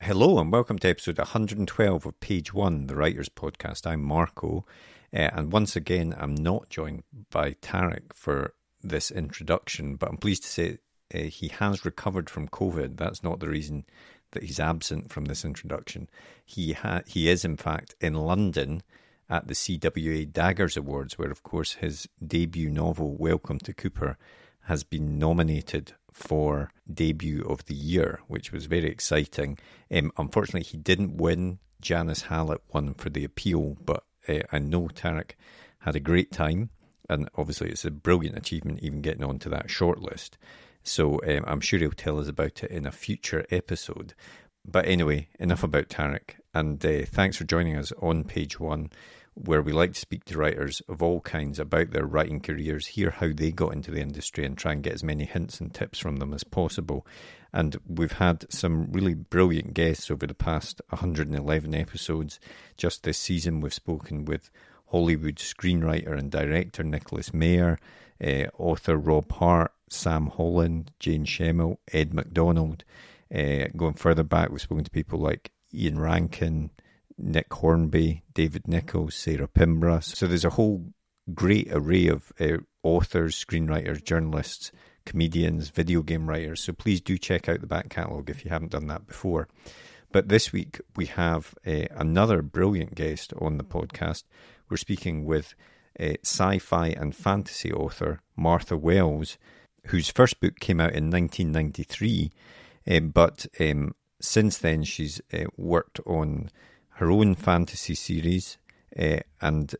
Hello and welcome to episode 112 of Page One, the Writers Podcast. I'm Marco, uh, and once again, I'm not joined by Tariq for this introduction, but I'm pleased to say uh, he has recovered from COVID. That's not the reason that he's absent from this introduction. He ha- he is in fact in London at the CWA Daggers Awards, where of course his debut novel Welcome to Cooper has been nominated for debut of the year, which was very exciting. Um, unfortunately, he didn't win. Janice Hallett won for the appeal, but uh, I know Tariq had a great time, and obviously it's a brilliant achievement even getting onto that shortlist. So um, I'm sure he'll tell us about it in a future episode. But anyway, enough about Tariq, and uh, thanks for joining us on page one where we like to speak to writers of all kinds about their writing careers, hear how they got into the industry, and try and get as many hints and tips from them as possible. And we've had some really brilliant guests over the past 111 episodes. Just this season, we've spoken with Hollywood screenwriter and director Nicholas Meyer, uh, author Rob Hart, Sam Holland, Jane Shemilt, Ed McDonald. Uh, going further back, we've spoken to people like Ian Rankin, Nick Hornby, David Nicholls, Sarah Pinborough. So there's a whole great array of uh, authors, screenwriters, journalists, comedians, video game writers. So please do check out the back catalogue if you haven't done that before. But this week we have uh, another brilliant guest on the podcast. We're speaking with uh, sci fi and fantasy author Martha Wells, whose first book came out in 1993. Uh, but um, since then, she's uh, worked on her own fantasy series, uh, and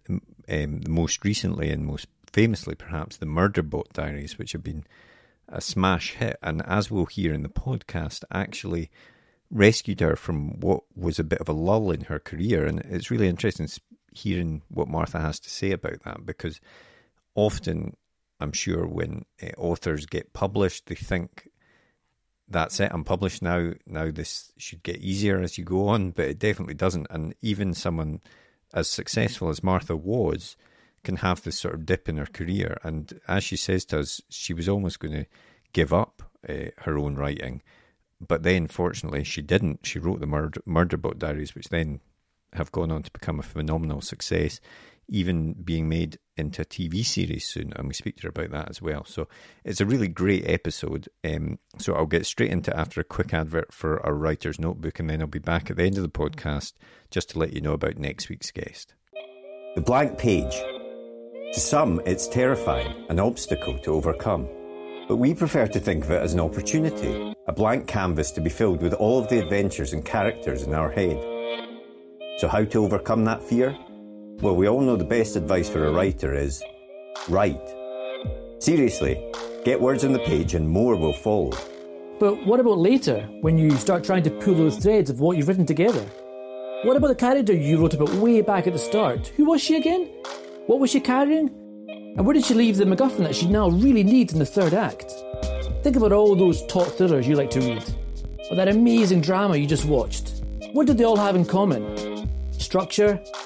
um, most recently and most famously, perhaps, the Murderbot Diaries, which have been a smash hit, and as we'll hear in the podcast, actually rescued her from what was a bit of a lull in her career. And it's really interesting hearing what Martha has to say about that because often, I'm sure, when uh, authors get published, they think that's it. I'm published now. Now this should get easier as you go on, but it definitely doesn't. And even someone as successful as Martha was can have this sort of dip in her career. And as she says to us, she was almost going to give up uh, her own writing, but then fortunately she didn't. She wrote the Murder, Murderbot Diaries, which then have gone on to become a phenomenal success even being made into a TV series soon, and we speak to her about that as well. So it's a really great episode. Um, so I'll get straight into after a quick advert for our writer's notebook, and then I'll be back at the end of the podcast just to let you know about next week's guest. The blank page. To some, it's terrifying, an obstacle to overcome. But we prefer to think of it as an opportunity, a blank canvas to be filled with all of the adventures and characters in our head. So, how to overcome that fear? Well, we all know the best advice for a writer is write. Seriously, get words on the page and more will follow. But what about later, when you start trying to pull those threads of what you've written together? What about the character you wrote about way back at the start? Who was she again? What was she carrying? And where did she leave the MacGuffin that she now really needs in the third act? Think about all those top thrillers you like to read, or that amazing drama you just watched. What did they all have in common? structure,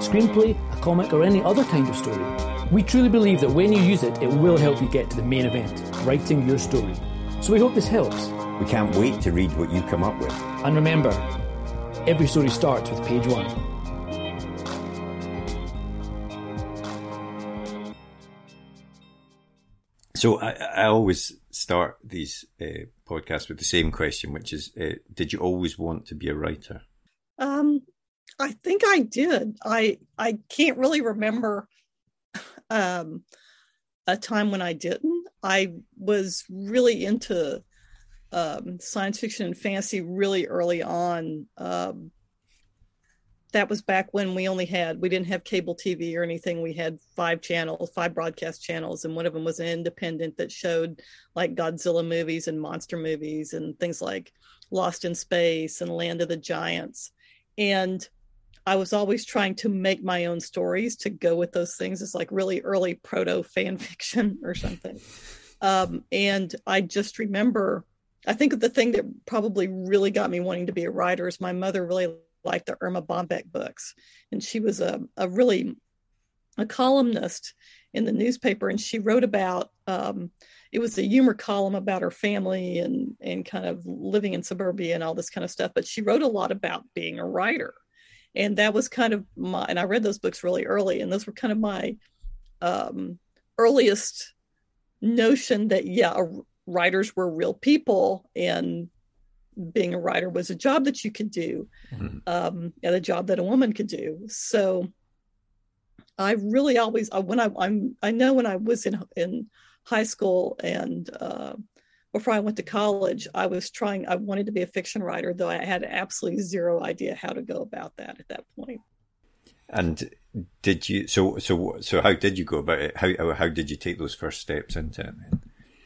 screenplay, a comic, or any other kind of story. We truly believe that when you use it, it will help you get to the main event, writing your story. So we hope this helps. We can't wait to read what you come up with. And remember, every story starts with page one. So I, I always start these uh, podcasts with the same question, which is, uh, did you always want to be a writer? Um, I think I did. I I can't really remember um, a time when I didn't. I was really into um, science fiction and fantasy really early on. Um, that was back when we only had we didn't have cable TV or anything. We had five channels, five broadcast channels, and one of them was an independent that showed like Godzilla movies and monster movies and things like Lost in Space and Land of the Giants. And I was always trying to make my own stories to go with those things. It's like really early proto fan fiction or something. Um, and I just remember, I think the thing that probably really got me wanting to be a writer is my mother really liked the Erma Bombeck books. And she was a, a really a columnist in the newspaper. And she wrote about, um, it was a humor column about her family and, and kind of living in suburbia and all this kind of stuff. But she wrote a lot about being a writer and that was kind of my and i read those books really early and those were kind of my um, earliest notion that yeah writers were real people and being a writer was a job that you could do mm-hmm. um, and a job that a woman could do so i really always when i i'm i know when i was in in high school and uh, before I went to college, I was trying, I wanted to be a fiction writer, though I had absolutely zero idea how to go about that at that point. And did you, so, so, so how did you go about it? How, how did you take those first steps into it?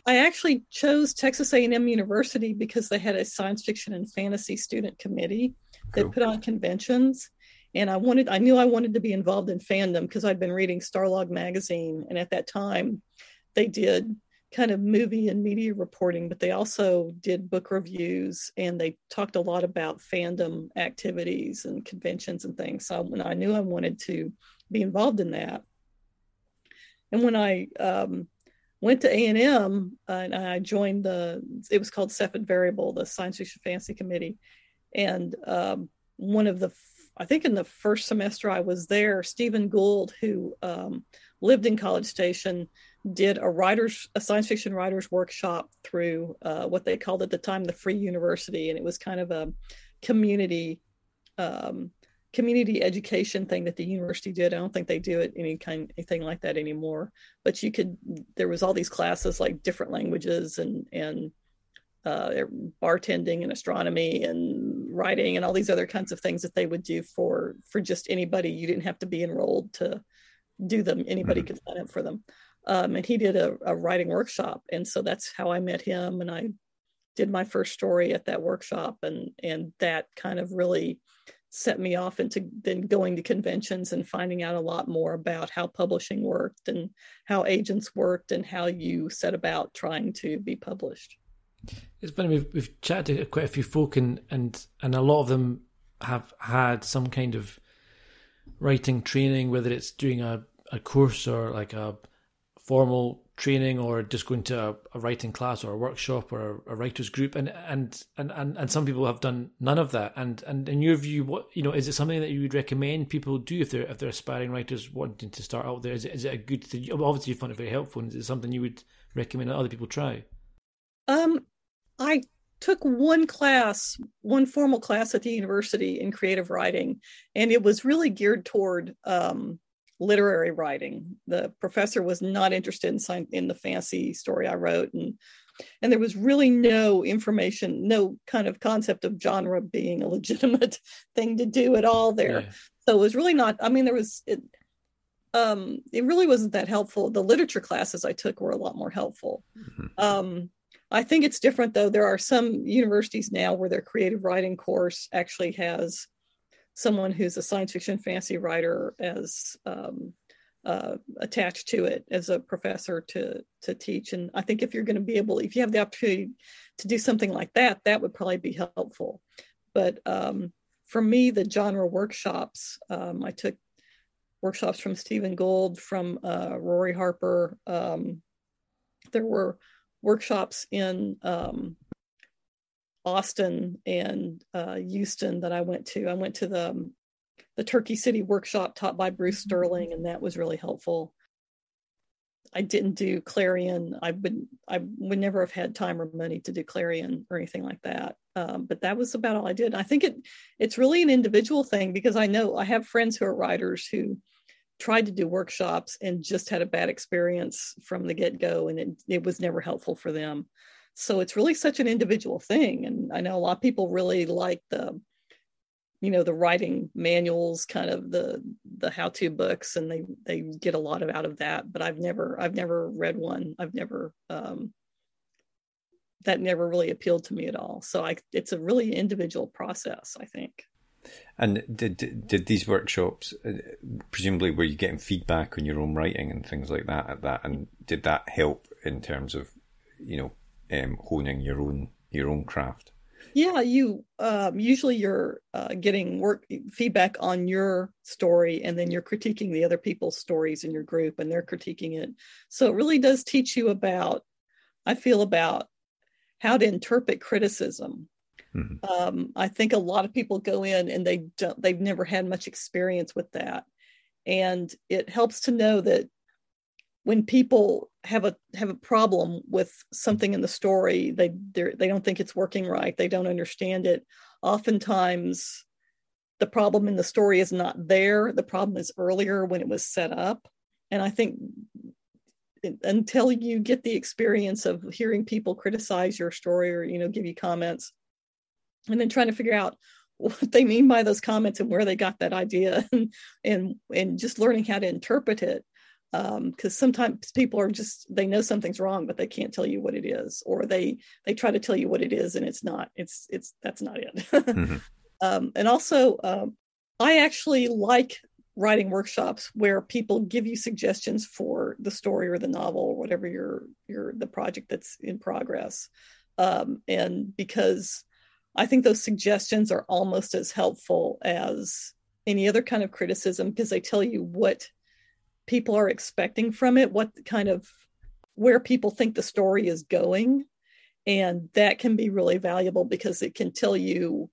I actually chose Texas A&M University because they had a science fiction and fantasy student committee cool. that put on conventions. And I wanted, I knew I wanted to be involved in fandom because I'd been reading Starlog magazine. And at that time, they did kind of movie and media reporting, but they also did book reviews and they talked a lot about fandom activities and conventions and things. So when I knew I wanted to be involved in that, and when I um, went to A and M uh, and I joined the, it was called Cepheid Variable, the Science Fiction Fantasy Committee, and um, one of the I think in the first semester I was there, Stephen Gould, who um, lived in College Station, did a writers a science fiction writers workshop through uh, what they called at the time the free university and it was kind of a community um, community education thing that the university did. I don't think they do it any kind anything like that anymore but you could there was all these classes like different languages and and uh, bartending and astronomy and writing and all these other kinds of things that they would do for for just anybody. You didn't have to be enrolled to do them. Anybody mm-hmm. could sign up for them um, and he did a, a, writing workshop and so that's how i met him and i did my first story at that workshop and and that kind of really set me off into then going to conventions and finding out a lot more about how publishing worked and how agents worked and how you set about trying to be published. It's funny we've, we've chatted to quite a few folk and and and a lot of them have had some kind of writing training whether it's doing a, a course or like a formal training or just going to a, a writing class or a workshop or a, a, writers group. And, and and and and some people have done none of that. And and in your view what you know is it something that you would recommend people do if they're if they're aspiring writers wanting to start out there? Is it, is it a good thing? Obviously you find it very helpful. Is it something you would recommend that other people try? Um i took one class one formal class at the university in creative writing and it was really geared toward um literary writing. The professor was not interested in in the fancy story I wrote, and and there was really no information, no kind of concept of genre being a legitimate thing to do at all there. Yeah. So it was really not. I mean, there was it. Um, it really wasn't that helpful. The literature classes I took were a lot more helpful. Mm-hmm. Um, I think it's different though. There are some universities now where their creative writing course actually has someone who's a science fiction fantasy writer as um, uh, attached to it as a professor to to teach. And I think if you're going to be able, if you have the opportunity to do something like that, that would probably be helpful. But um, for me, the genre workshops, um, I took workshops from Stephen Gould, from uh, Rory Harper. Um, there were workshops in um, Austin and uh, Houston that I went to. I went to the um, the Turkey City workshop taught by Bruce mm-hmm. Sterling, and that was really helpful. I didn't do Clarion. I would I would never have had time or money to do Clarion or anything like that. Um, but that was about all I did. I think it it's really an individual thing because I know I have friends who are writers who tried to do workshops and just had a bad experience from the get go, and it it was never helpful for them. So it's really such an individual thing, and I know a lot of people really like the you know the writing manuals kind of the the how to books and they they get a lot of out of that but i've never i've never read one. I've never um that never really appealed to me at all. So i it's a really individual process i think. And did did these workshops uh, presumably were you getting feedback on your own writing and things like that at that and did that help in terms of you know um, honing your own your own craft. Yeah you um, usually you're uh, getting work feedback on your story and then you're critiquing the other people's stories in your group and they're critiquing it. So it really does teach you about i feel about how to interpret criticism. Mm-hmm. um, i think a lot of people go in and they don't they've never had much experience with that. And it helps to know that when people have a have a problem with something in the story they they don't think it's working right. They don't understand it. Oftentimes the problem in the story is not there. The problem is earlier when it was set up. And i think until you get the experience of hearing people criticize your story or you know give you comments and then trying to figure out what they mean by those comments and where they got that idea and and, and just learning how to interpret it because um, sometimes people are just they know something's wrong but they can't tell you what it is or they they try to tell you what it is and it's not it's it's that's not it mm-hmm. um, and also um, i actually like writing workshops where people give you suggestions for the story or the novel or whatever your your the project that's in progress um, and because i think those suggestions are almost as helpful as any other kind of criticism because they tell you what people are expecting from it, what kind of where people think the story is going. And that can be really valuable because it can tell you,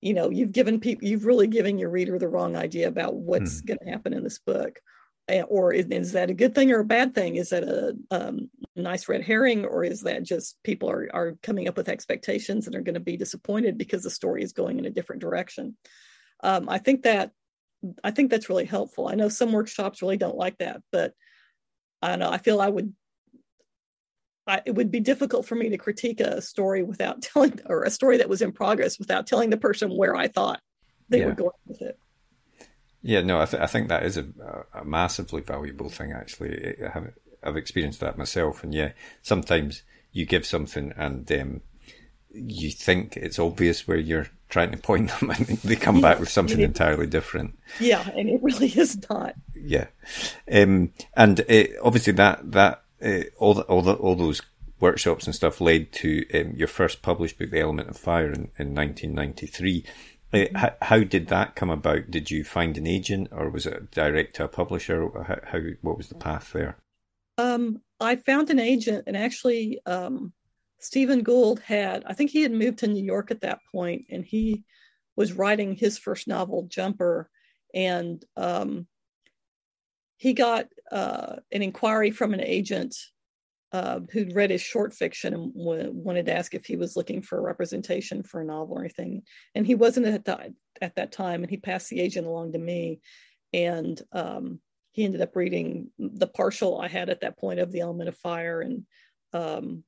you know, you've given people, you've really given your reader the wrong idea about what's hmm. going to happen in this book. Or is, is, that a good thing or a bad thing? Is that a um, nice red herring, or is that just people are, are coming up with expectations and are going to be disappointed because the story is going in a different direction? Um, I think that I think that's really helpful. I know some workshops really don't like that, but I don't know. I feel I would. I, it would be difficult for me to critique a story without telling, or a story that was in progress without telling the person where I thought they yeah. were going with it. Yeah, no, I, th- I think that is a, a, massively valuable thing. Actually, I have, I've experienced that myself, and yeah, sometimes you give something and um, you think it's obvious where you're trying to point them and they come back with something entirely different. Yeah, and it really is not. Yeah, um, and uh, obviously that that uh, all the, all the, all those workshops and stuff led to um, your first published book, The Element of Fire, in, in 1993. Uh, mm-hmm. how, how, did that come about? Did you find an agent, or was it direct to a publisher? How, how what was the path there? Um, I found an agent, and actually, um, Stephen Gould had, I think he had moved to New York at that point, and he was writing his first novel, Jumper, and um, he got uh, an inquiry from an agent uh, who'd read his short fiction and w- wanted to ask if he was looking for a representation for a novel or anything. And he wasn't at that at that time, and he passed the agent along to me, and um, he ended up reading the partial I had at that point of the Element of Fire, and um,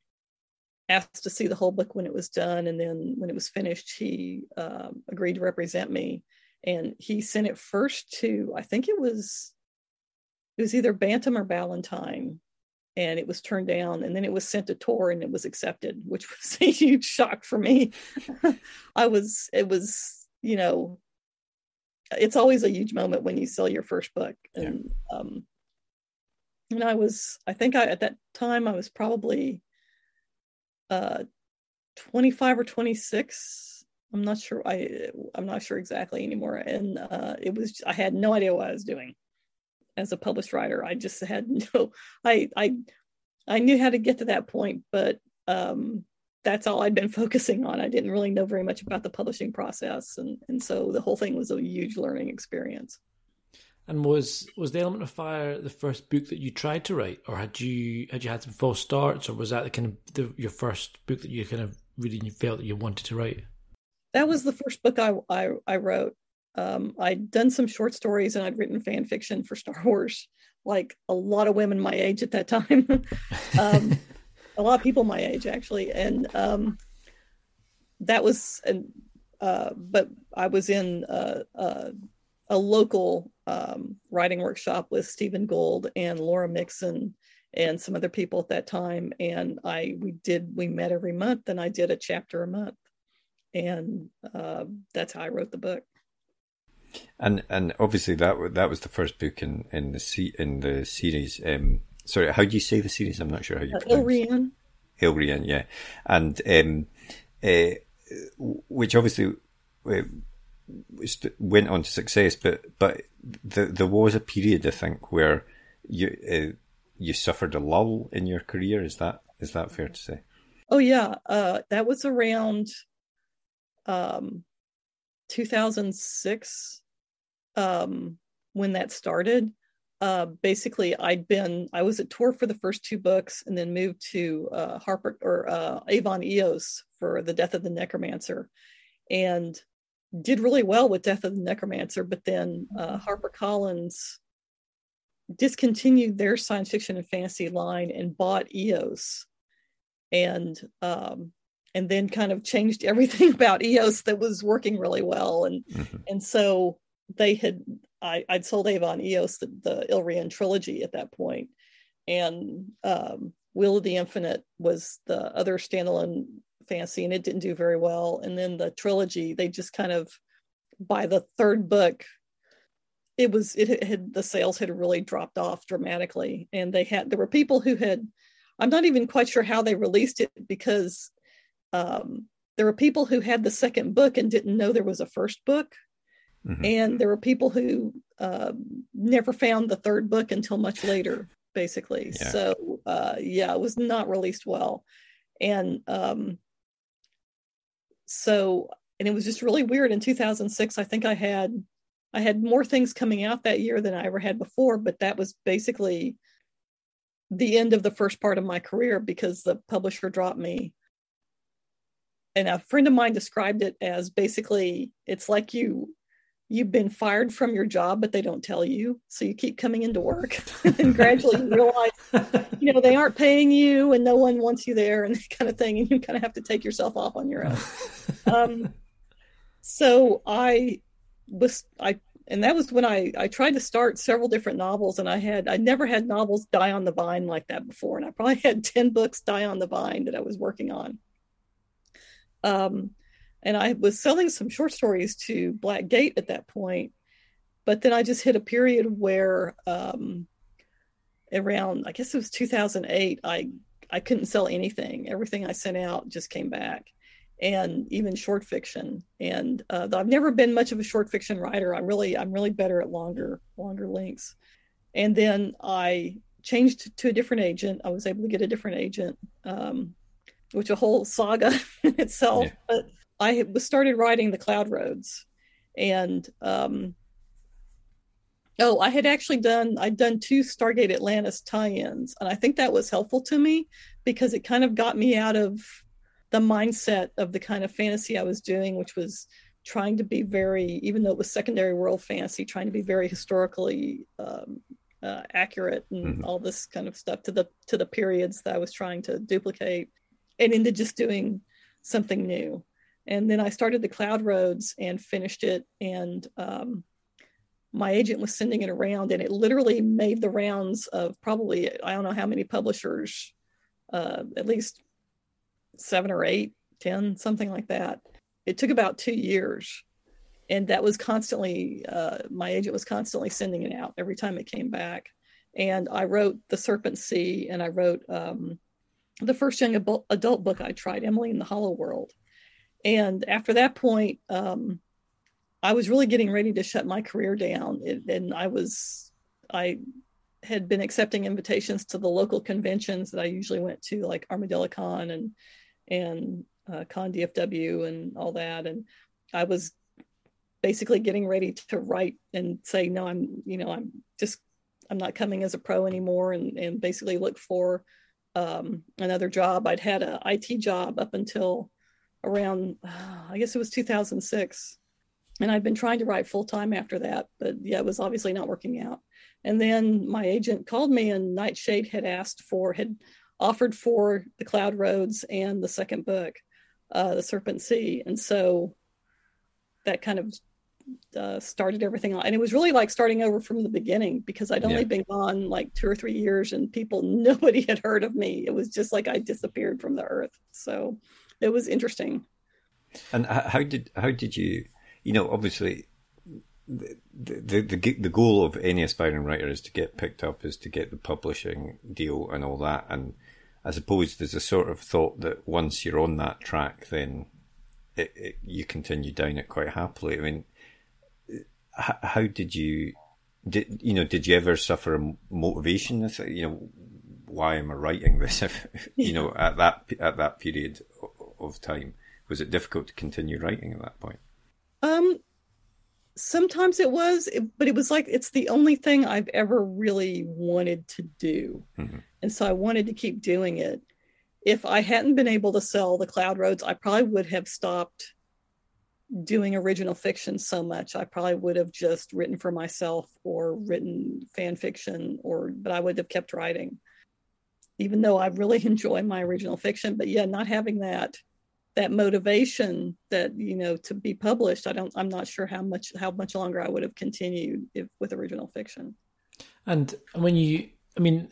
asked to see the whole book when it was done. And then when it was finished, he um, agreed to represent me. And he sent it first to, I think it was, it was either Bantam or Ballantine. And it was turned down, and then it was sent to Tor, and it was accepted, which was a huge shock for me. I was, it was, you know, it's always a huge moment when you sell your first book, and yeah. um, and I was, I think I at that time I was probably uh 25 or 26 i'm not sure i i'm not sure exactly anymore. And uh it was i had no idea what i was doing as a published writer. I just had no i i i knew how to get to that point but um that's all i'd been focusing on. I didn't really know very much about the publishing process. And and so the whole thing was a huge learning experience And was was the Element of Fire the first book that you tried to write, or had you had you had some false starts, or was that the kind of the, your first book that you kind of really felt that you wanted to write? That was the first book I I, I wrote. Um, I'd done some short stories and I'd written fan fiction for Star Wars, like a lot of women my age at that time, um, a lot of people my age actually, and um, that was and uh, but I was in uh, uh, a local um, writing workshop with Stephen Gould and Laura Mixon and some other people at that time. And I we did we met every month, and I did a chapter a month, and uh, that's how I wrote the book. And and obviously that that was the first book in in the in the series. Um, sorry, how do you say the series? I'm not sure how you. Uh, Ile-Rien. Ile-Rien, yeah, and um, uh, which obviously uh, went on to success, but but the, there was a period I think where you uh, you suffered a lull in your career. Is that is that fair to say? Oh yeah, uh, that was around um, 2006 um, when that started. Uh, basically, I'd been I was at Tor for the first two books, and then moved to uh, Harper or uh, Avon Eos for the Death of the Necromancer, and did really well with Death of the Necromancer, but then uh, mm-hmm. HarperCollins discontinued their science fiction and fantasy line and bought EOS, and um, and then kind of changed everything about EOS that was working really well, and mm-hmm. and so they had I, would sold Avon EOS the, the Ile-Rien trilogy at that point, and um, Wheel of the Infinite was the other standalone fantasy and it didn't do very well. And then the trilogy they just kind of by the third book it was it had the sales had really dropped off dramatically. And they had there were people who had i'm not even quite sure how they released it because um, there were people who had the second book and didn't know there was a first book. Mm-hmm. and there were people who uh, never found the third book until much later basically. Yeah. so uh, yeah it was not released well. And um, so and it was just really weird. In 2006 i think i had i had more things coming out that year than i ever had before but that was basically the end of the first part of my career because the publisher dropped me. And a friend of mine described it as basically it's like you you've been fired from your job but they don't tell you. So you keep coming into work and gradually you realize you know they aren't paying you and no one wants you there and that kind of thing. And you kind of have to take yourself off on your own. Um, so i was i and that was when i i tried to start several different novels and i had i never had novels die on the vine like that before. And i probably had 10 books die on the vine that i was working on. Um and I was selling some short stories to Black Gate at that point, but then I just hit a period where um, around I guess it was 2008 I I couldn't sell anything. Everything I sent out just came back, and even short fiction. And uh, I've never been much of a short fiction writer. I'm really I'm really better at longer longer links. And then I changed to a different agent. I was able to get a different agent, um, which a whole saga in itself. Yeah. But I was started writing the Cloud Roads, and um, oh, I had actually done I'd done two Stargate Atlantis tie-ins, and I think that was helpful to me because it kind of got me out of the mindset of the kind of fantasy I was doing, which was trying to be very, even though it was secondary world fantasy, trying to be very historically um, uh, accurate and mm-hmm. all this kind of stuff to the to the periods that I was trying to duplicate, and into just doing something new and then I started the Cloud Roads and finished it. And um, my agent was sending it around, and it literally made the rounds of probably I don't know how many publishers, uh, at least seven or eight, ten, something like that. It took about two years, and that was constantly uh, my agent was constantly sending it out every time it came back. And I wrote The Serpent Sea, and I wrote um, the first young adult book I tried, Emily in the Hollow World and after that point, um, I was really getting ready to shut my career down. It, and I was, I had been accepting invitations to the local conventions that I usually went to, like Armadillo Con and and uh, Con DFW and all that. And I was basically getting ready to write and say, no, I'm, you know, I'm just, I'm not coming as a pro anymore and, and basically look for um, another job. I'd had a IT job up until around, uh, I guess it was 2006. And I'd been trying to write full time after that, but yeah, it was obviously not working out. And then my agent called me and Nightshade had asked for, had offered for the Cloud Roads and the second book, uh, The Serpent Sea. And so that kind of uh, started everything on. And it was really like starting over from the beginning because I'd only yeah. been gone like two or three years and people, nobody had heard of me. It was just like I disappeared from the earth. So it was interesting. And how did, how did you, you know, obviously the, the, the, the goal of any aspiring writer is to get picked up, is to get the publishing deal and all that. And I suppose there's a sort of thought that once you're on that track, then it, it, you continue down it quite happily. I mean, how did you did you know did you ever suffer a motivation you know why am i writing this if you know at that at that period of time? Was it difficult to continue writing at that point? Um sometimes it was but it was like it's the only thing i've ever really wanted to do. Mm-hmm. and so i wanted to keep doing it. If i hadn't been able to sell the cloud roads i probably would have stopped doing original fiction so much. I probably would have just written for myself or written fan fiction or but i would have kept writing. Even though i really enjoy my original fiction but yeah not having that that motivation that you know to be published i don't i'm not sure how much how much longer i would have continued if with original fiction and when you i mean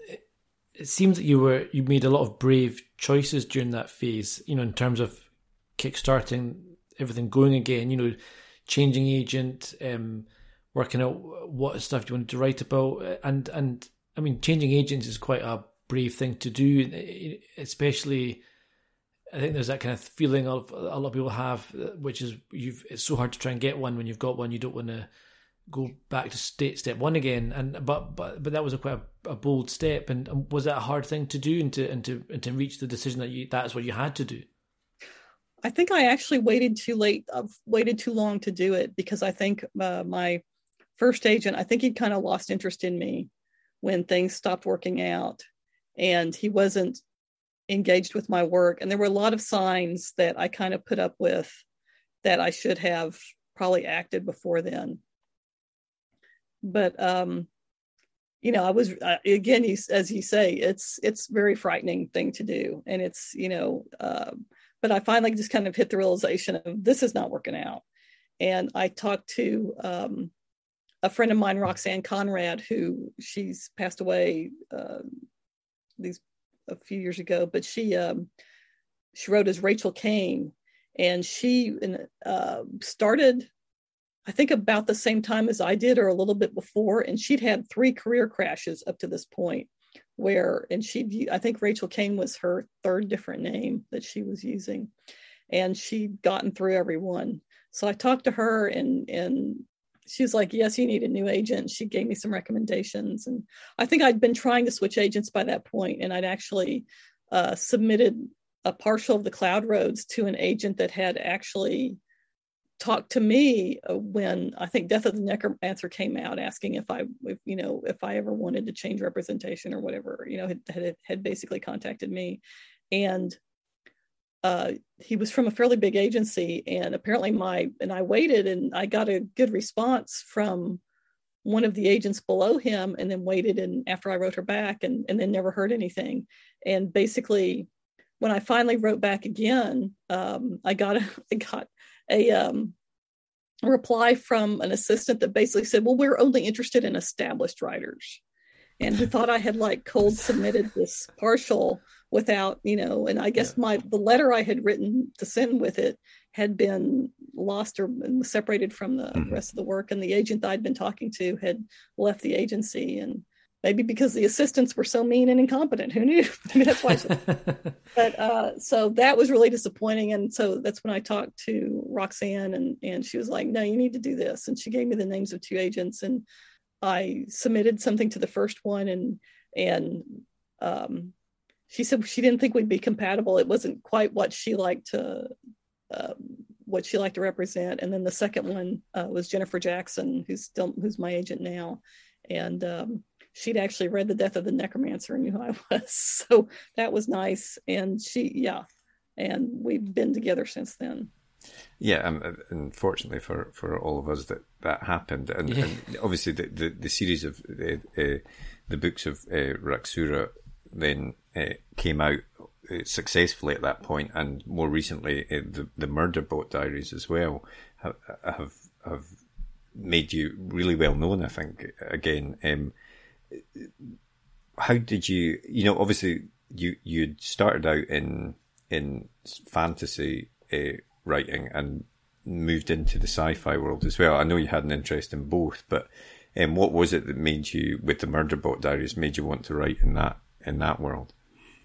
it seems that you were you made a lot of brave choices during that phase you know in terms of kickstarting everything going again. You know, changing agent, um, working out what stuff you wanted to write about, and and I mean, changing agents is quite a brave thing to do, especially. I think there's that kind of feeling of a lot of people have, which is you've it's so hard to try and get one when you've got one. You don't want to go back to state step one again. And but but but that was a quite a, a bold step. And, was that a hard thing to do and to and to and to reach the decision that you that's what you had to do? I think I actually waited too late. I've waited too long to do it because I think uh, my first agent, I think he kind of lost interest in me when things stopped working out, and he wasn't engaged with my work. And there were a lot of signs that I kind of put up with that I should have probably acted before then. But um, you know, I was uh, again, as you say, it's it's very frightening thing to do, and it's you know. Uh, but I finally just kind of hit the realization of this is not working out. And I talked to um, a friend of mine, Roxanne Conrad, who she's passed away uh, these a few years ago, but she um, she wrote as Rachel Caine, and she uh, started, I think, about the same time as I did, or a little bit before, and she'd had three career crashes up to this point where and she i think rachel caine was her third different name that she was using. And she'd gotten through every one so i talked to her and and she was like yes you need a new agent. She gave me some recommendations and i think i'd been trying to switch agents by that point and i'd actually uh, submitted a partial of the cloud roads to an agent that had actually talked to me uh, when I think Death of the Necromancer came out, asking if I, if, you know, if I ever wanted to change representation or whatever, you know, had had, had basically contacted me, and uh, he was from a fairly big agency, and apparently my and I waited, and I got a good response from one of the agents below him, and then waited, and after I wrote her back, and and then never heard anything, and basically. When I finally wrote back again, um, I got a, I got a um, reply from an assistant that basically said, "Well, we're only interested in established writers," and he thought I had like cold submitted this partial without, you know. And I guess yeah. my the letter I had written to send with it had been lost or separated from the mm-hmm. rest of the work, and the agent I'd been talking to had left the agency and maybe because the assistants were so mean and incompetent who knew I mean, that's why but uh, so that was really disappointing and so that's when i talked to roxanne and and she was like no you need to do this and she gave me the names of two agents and i submitted something to the first one and and um, she said she didn't think we'd be compatible it wasn't quite what she liked to uh, what she liked to represent. And then the second one uh, was Jennifer Jackson, who's still who's my agent now, and um, she'd actually read The Death of the Necromancer and knew who I was. So that was nice. And she, yeah, and we've been together since then. Yeah, um, unfortunately for, for all of us that that happened, and, yeah. and obviously the, the, the, series of uh, uh, the books of uh, Raksura then uh, came out uh, successfully at that point, and more recently uh, the the Murderbot Diaries as well have have, have made you really well known. I think again. Um, how did you? You know, obviously you you started out in in fantasy uh, writing and moved into the sci-fi world as well. I know you had an interest in both, but um, what was it that made you, with the Murderbot Diaries, made you want to write in that in that world?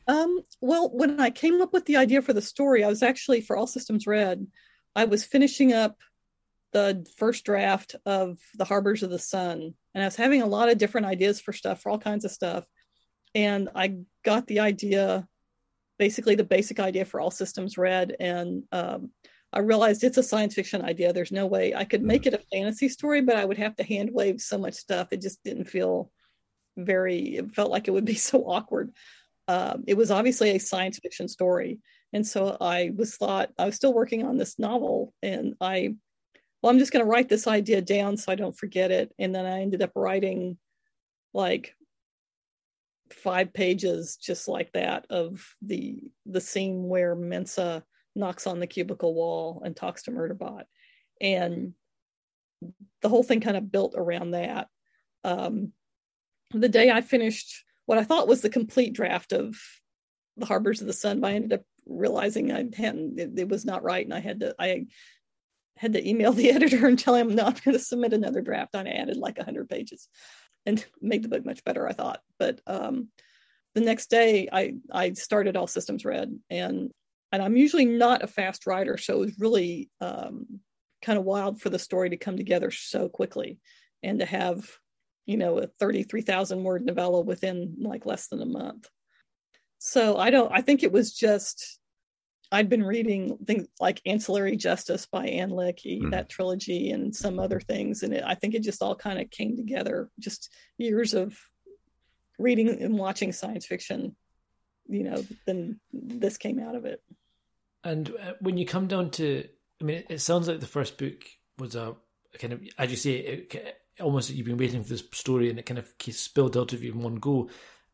Um, well, when I came up with the idea for the story, I was actually for All Systems Red. I was finishing up the first draft of the Harbors of the Sun, and I was having a lot of different ideas for stuff, for all kinds of stuff. And I got the idea, basically the basic idea for All Systems Red, and um, I realized it's a science fiction idea. There's no way I could make it a fantasy story, but I would have to hand wave so much stuff. It just didn't feel very. It felt like it would be so awkward. Um, it was obviously a science fiction story, and so I was thought I was still working on this novel, and I, well, I'm just going to write this idea down so I don't forget it. And then I ended up writing, like, five pages just like that of the the scene where Mensah knocks on the cubicle wall and talks to Murderbot. And the whole thing kind of built around that. Um, the day I finished what I thought was the complete draft of the Harbors of the Sun, I ended up realizing I hadn't, it, it was not right. And I had to, I had to email the editor and tell him, no, I'm not going to submit another draft. And I added like 100 pages and made the book much better, I thought. But um, the next day, I, I started All Systems Red and and I'm usually not a fast writer, so it was really um, kind of wild for the story to come together so quickly and to have, you know, a 33,000 word novella within like less than a month. So I don't, I think it was just, I'd been reading things like Ancillary Justice by Ann Leckie, mm. that trilogy, and some other things. And it, I think it just all kind of came together, just years of reading and watching science fiction, you know, then this came out of it. And uh, when you come down to, I mean, it sounds like the first book was a kind of, as you say, it, almost you've been waiting for this story and it kind of spilled out of you in one go.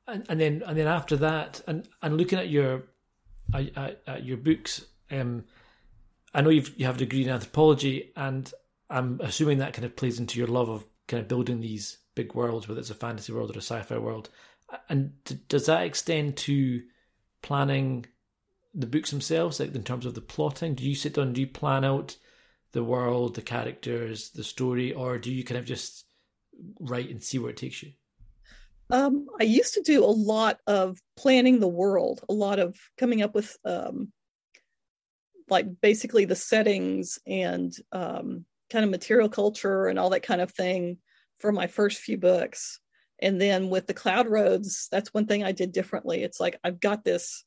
And, and then, and then after that, and and looking at your, at, at your books, um, I know you've you have a degree in anthropology, and I'm assuming that kind of plays into your love of kind of building these big worlds, whether it's a fantasy world or a sci-fi world. And does that extend to planning the books themselves, like in terms of the plotting? Do you sit down, do you plan out the world, the characters, the story, or do you kind of just write and see where it takes you? Um, I used to do a lot of planning the world, a lot of coming up with um, like basically the settings and um, kind of material culture and all that kind of thing for my first few books. And then with the Cloud Roads, that's one thing I did differently. It's like I've got this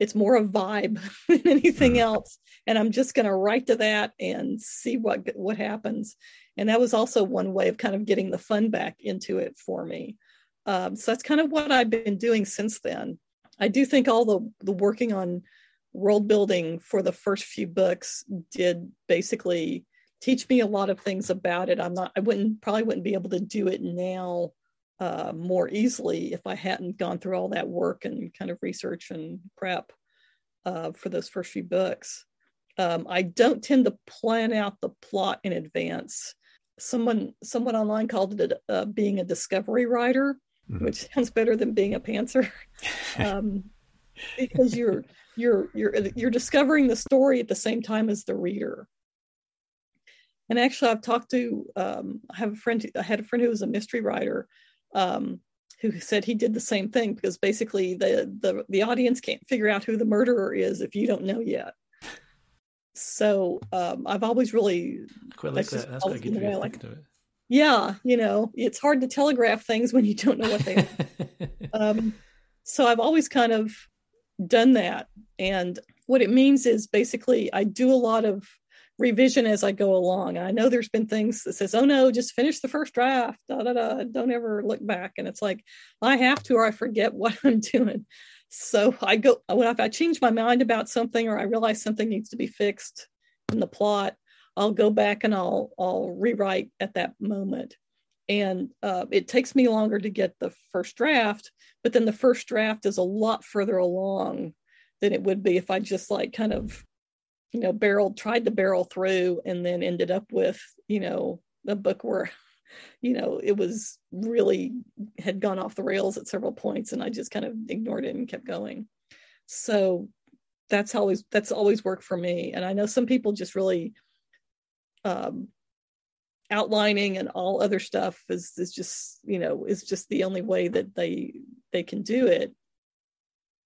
it's more a vibe than anything mm-hmm. else. And i'm just going to write to that and see what what happens. And that was also one way of kind of getting the fun back into it for me. Um, so that's kind of what i've been doing since then. I do think all the the working on world building for the first few books did basically teach me a lot of things about it. I'm not i wouldn't probably wouldn't be able to do it now uh, more easily if I hadn't gone through all that work and kind of research and prep uh, for those first few books. Um, I don't tend to plan out the plot in advance. Someone someone online called it uh, being a discovery writer, mm-hmm. which sounds better than being a pantser, um, because you're you're you're you're discovering the story at the same time as the reader. And actually, I've talked to um, I have a friend. I had a friend who was a mystery writer, um, who said he did the same thing because basically the, the the audience can't figure out who the murderer is if you don't know yet. So um, I've always really I quite like that. That's quite good way like, it. Yeah, you know, it's hard to telegraph things when you don't know what they are. um, so I've always kind of done that, and what it means is basically I do a lot of revision as I go along. I know there's been things that says, "Oh no, just finish the first draft." Da da da. Don't ever look back. And it's like I have to, or I forget what I'm doing. So I go when if I change my mind about something, or I realize something needs to be fixed in the plot, I'll go back and I'll I'll rewrite at that moment. And uh, it takes me longer to get the first draft, but then the first draft is a lot further along than it would be if I just like kind of you know barreled tried to barrel through and then ended up with you know a book where you know it was really had gone off the rails at several points and i just kind of ignored it and kept going. So that's always that's always worked for me. And i know some people just really um outlining and all other stuff is is just you know is just the only way that they they can do it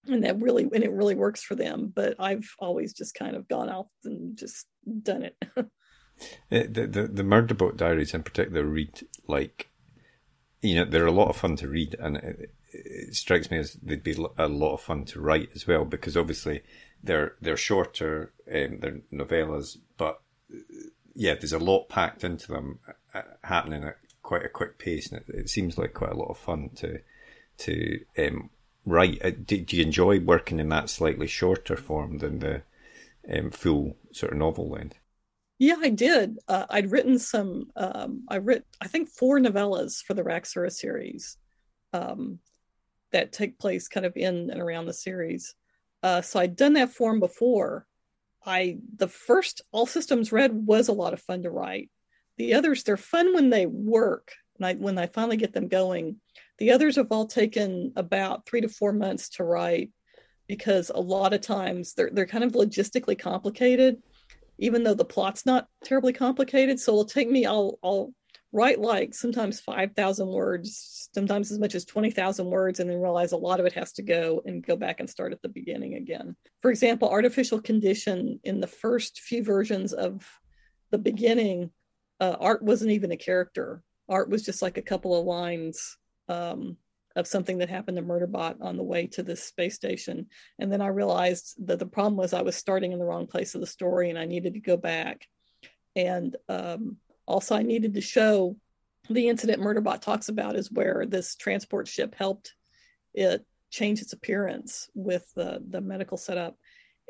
and that really and it really works for them but i've always just kind of gone out and just done it. The, the the Murderbot Diaries in particular read like you know they're a lot of fun to read and it, it strikes me as they'd be a lot of fun to write as well because obviously they're they're shorter um, they're novellas but yeah there's a lot packed into them uh, happening at quite a quick pace and it, it seems like quite a lot of fun to to um, right. Uh, do, do, you enjoy working in that slightly shorter form than the um, full sort of novel length? Yeah, I did. Uh, I'd written some. Um, I writ, I think, four novellas for the Raksura series um, that take place kind of in and around the series. Uh, so I'd done that form before. I the first All Systems Red was a lot of fun to write. The others, they're fun when they work. And I, when I finally get them going, the others have all taken about three to four months to write because a lot of times they're they're kind of logistically complicated, even though the plot's not terribly complicated. So it'll take me I'll I'll write like sometimes five thousand words, sometimes as much as twenty thousand words, and then realize a lot of it has to go and go back and start at the beginning again. For example, artificial condition in the first few versions of the beginning, uh, art wasn't even a character. Art was just like a couple of lines um, of something that happened to Murderbot on the way to this space station. And then I realized that the problem was I was starting in the wrong place of the story and I needed to go back. And um, also, I needed to show the incident Murderbot talks about is where this transport ship helped it change its appearance with the, the medical setup.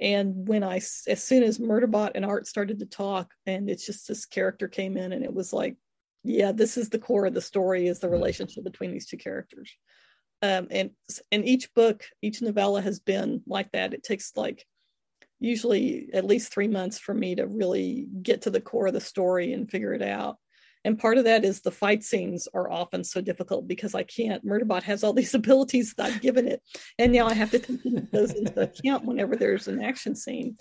And when I, as soon as Murderbot and Art started to talk, and it's just this character came in, and it was like yeah this is the core of the story is the relationship between these two characters um, and and each book each novella has been like that it takes like usually at least three months for me to really get to the core of the story and figure it out and part of that is the fight scenes are often so difficult because I can't. Murderbot has all these abilities that I've given it, and now I have to take those into account whenever there's an action scene.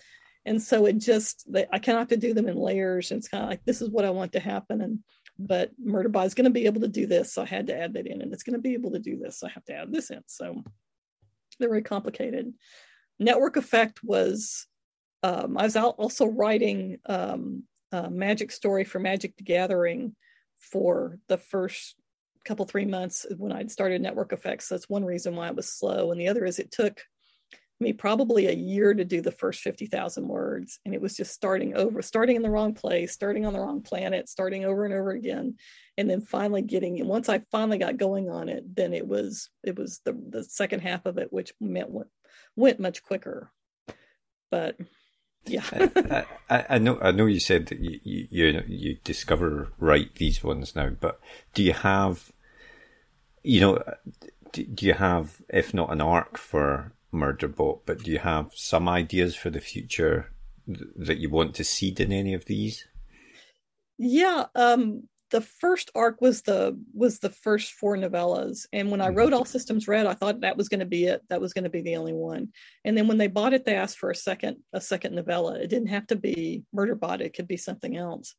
And so it just, I kind of have to do them in layers. And it's kind of like, this is what I want to happen. And but Murderbot is going to be able to do this. So I had to add that in, and it's going to be able to do this. So I have to add this in. So they're very complicated. Network Effect was, um, I was also writing um, a magic story for Magic the Gathering for the first couple, three months when I'd started Network Effects. That's one reason why it was slow. And the other is it took me probably a year to do the first 50,000 words. And it was just starting over, starting in the wrong place, starting on the wrong planet, starting over and over again. And then finally getting, once I finally got going on it, then it was, it was the, the second half of it, which meant went, went much quicker. But yeah. I, I, I, know, I know you said that you, you, you discover write these ones now, but do you have, you know, do, do you have, if not an arc for Murderbot, but do you have some ideas for the future th- that you want to seed in any of these? Yeah, um, the first arc was the was the first four novellas, and when I wrote All Systems Red, I thought that was going to be it. That was going to be the only one. And then when they bought it, they asked for a second a second novella. It didn't have to be Murderbot; it could be something else.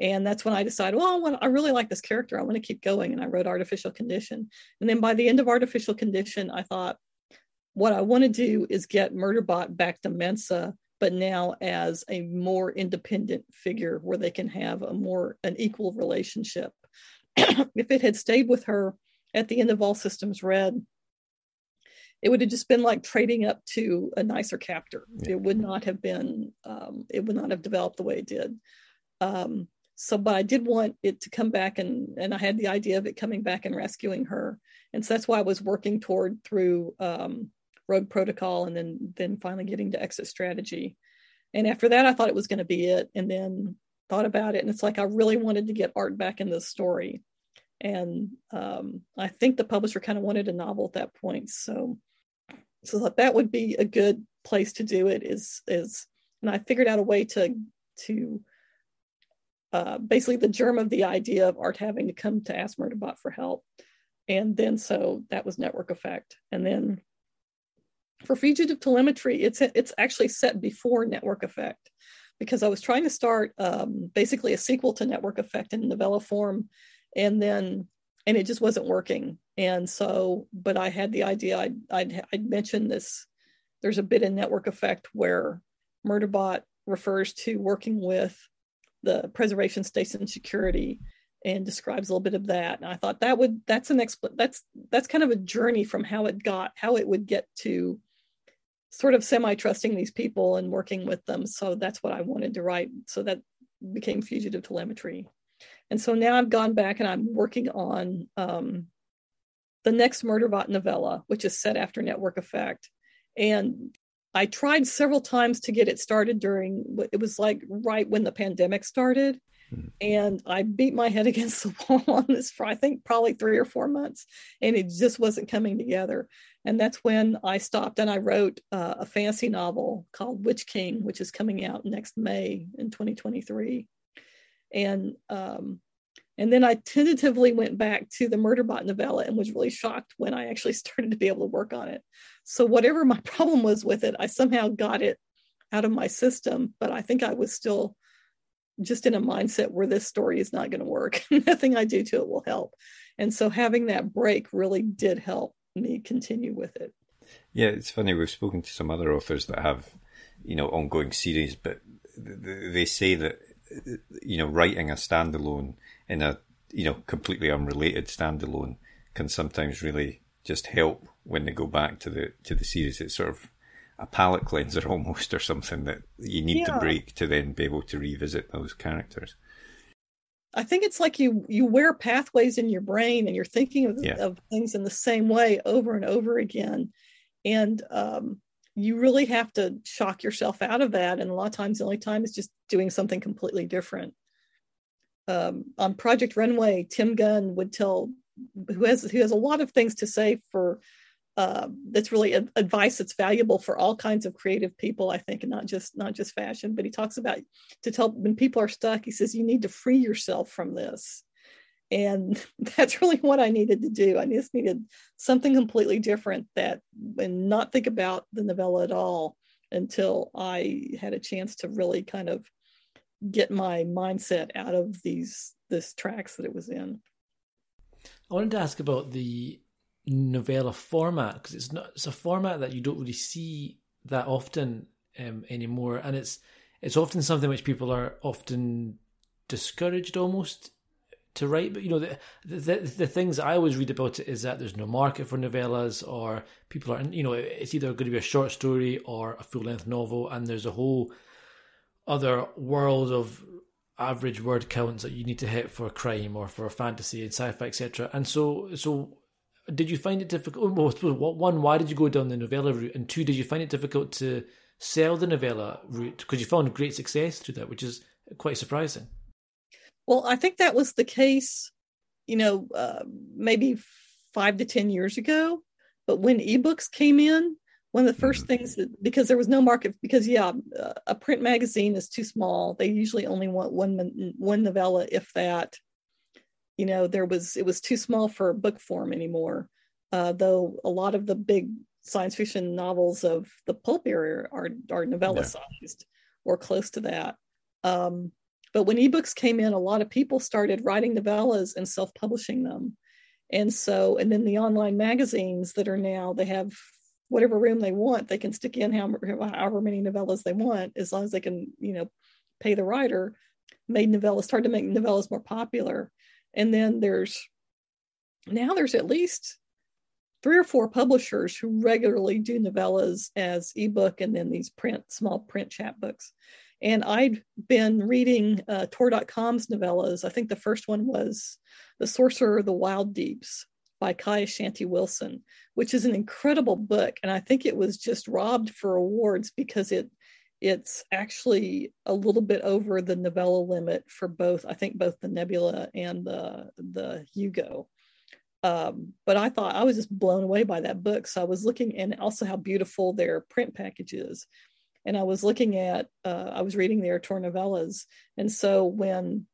And that's when I decided, well, I, want, I really like this character. I want to keep going. And I wrote Artificial Condition. And then by the end of Artificial Condition, I thought, what I want to do is get Murderbot back to Mensah, but now as a more independent figure where they can have a more an equal relationship. if it had stayed with her at the end of All Systems Red, it would have just been like trading up to a nicer captor. Yeah. It would not have been, um, it would not have developed the way it did. Um, so, but I did want it to come back, and and I had the idea of it coming back and rescuing her, and so that's why I was working toward through um, Rogue Protocol, and then then finally getting to Exit Strategy, and after that, I thought it was going to be it, and then thought about it, and it's like I really wanted to get art back in the story, and um, I think the publisher kind of wanted a novel at that point, so so that that would be a good place to do it is is and i figured out a way to to uh, basically the germ of the idea of art having to come to ask murderbot for help. And then so that was network effect. And then for fugitive telemetry it's it's actually set before network effect. Because i was trying to start um, basically a sequel to network effect in novella form and then and it just wasn't working. And so but i had the idea i'd i'd, I'd mentioned this there's a bit in network effect where murderbot refers to working with the preservation station security and describes a little bit of that. And i thought that would that's an expl that's that's kind of a journey from how it got how it would get to sort of semi trusting these people and working with them so that's what i wanted to write so that became fugitive telemetry and so now i've gone back and i'm working on um, the next Murderbot novella, which is set after Network Effect. And I tried several times to get it started during it was like right when the pandemic started. Hmm. And I beat my head against the wall on this for I think probably three or four months, and it just wasn't coming together. And that's when I stopped and I wrote uh, a fantasy novel called Witch King, which is coming out next May in 2023. And um, and then I tentatively went back to the Murderbot novella and was really shocked when I actually started to be able to work on it. So, whatever my problem was with it, I somehow got it out of my system, but I think I was still just in a mindset where this story is not going to work. Nothing I do to it will help. And so, having that break really did help me continue with it. Yeah, it's funny. We've spoken to some other authors that have, you know, ongoing series, but they say that, you know, writing a standalone in a you know completely unrelated standalone can sometimes really just help when they go back to the to the series. It's sort of a palate cleanser almost, or something that you need yeah. to break to then be able to revisit those characters. I think it's like you you wear pathways in your brain, and you're thinking of, yeah. of things in the same way over and over again, and um, you really have to shock yourself out of that. And a lot of times, the only time is just doing something completely different um, on Project Runway, Tim Gunn would tell who has who has a lot of things to say for uh, that's really advice that's valuable for all kinds of creative people, I think, and not just not just fashion. But he talks about to tell when people are stuck. He says you need to free yourself from this, and that's really what I needed to do. I just needed something completely different that and not think about the novella at all until I had a chance to really kind of get my mindset out of these this tracks that it was in. I wanted to ask about the novella format because it's not it's a format that you don't really see that often um, anymore, and it's it's often something which people are often discouraged almost to write. But you know the, the the things I always read about it is that there's no market for novellas, or people are you know it's either going to be a short story or a full length novel, and there's a whole other world of average word counts that you need to hit for a crime or for a fantasy and sci-fi, etc. And so, so did you find it difficult? Well, one, why did you go down the novella route, and two, did you find it difficult to sell the novella route because you found great success through that, which is quite surprising. Well, I think that was the case, you know, uh, maybe five to ten years ago. But when ebooks came in, one of the 1st mm-hmm. things that, because there was no market because yeah a print magazine is too small they usually only want one one novella if that you know there was it was too small for book form anymore uh, though a lot of the big science fiction novels of the pulp era are are novella sized or close to that um, but when ebooks came in a lot of people started writing novellas and self-publishing them and so and then the online magazines that are now they have whatever room they want. They can stick in however, however many novellas they want, as long as they can, you know, pay the writer. Made novellas, started to make novellas more popular. And then there's now there's at least three or four publishers who regularly do novellas as ebook and then these print small print chapbooks. And I'd been reading uh, Tor.com's novellas. I think the first one was The Sorcerer of the Wildeeps by Kai Ashante Wilson, which is an incredible book. And I think it was just robbed for awards because it it's actually a little bit over the novella limit for both, I think both the Nebula and the the Hugo. Um, but I thought I was just blown away by that book. So I was looking and also how beautiful their print package is. And I was looking at, uh, I was reading their Tor novellas. And so when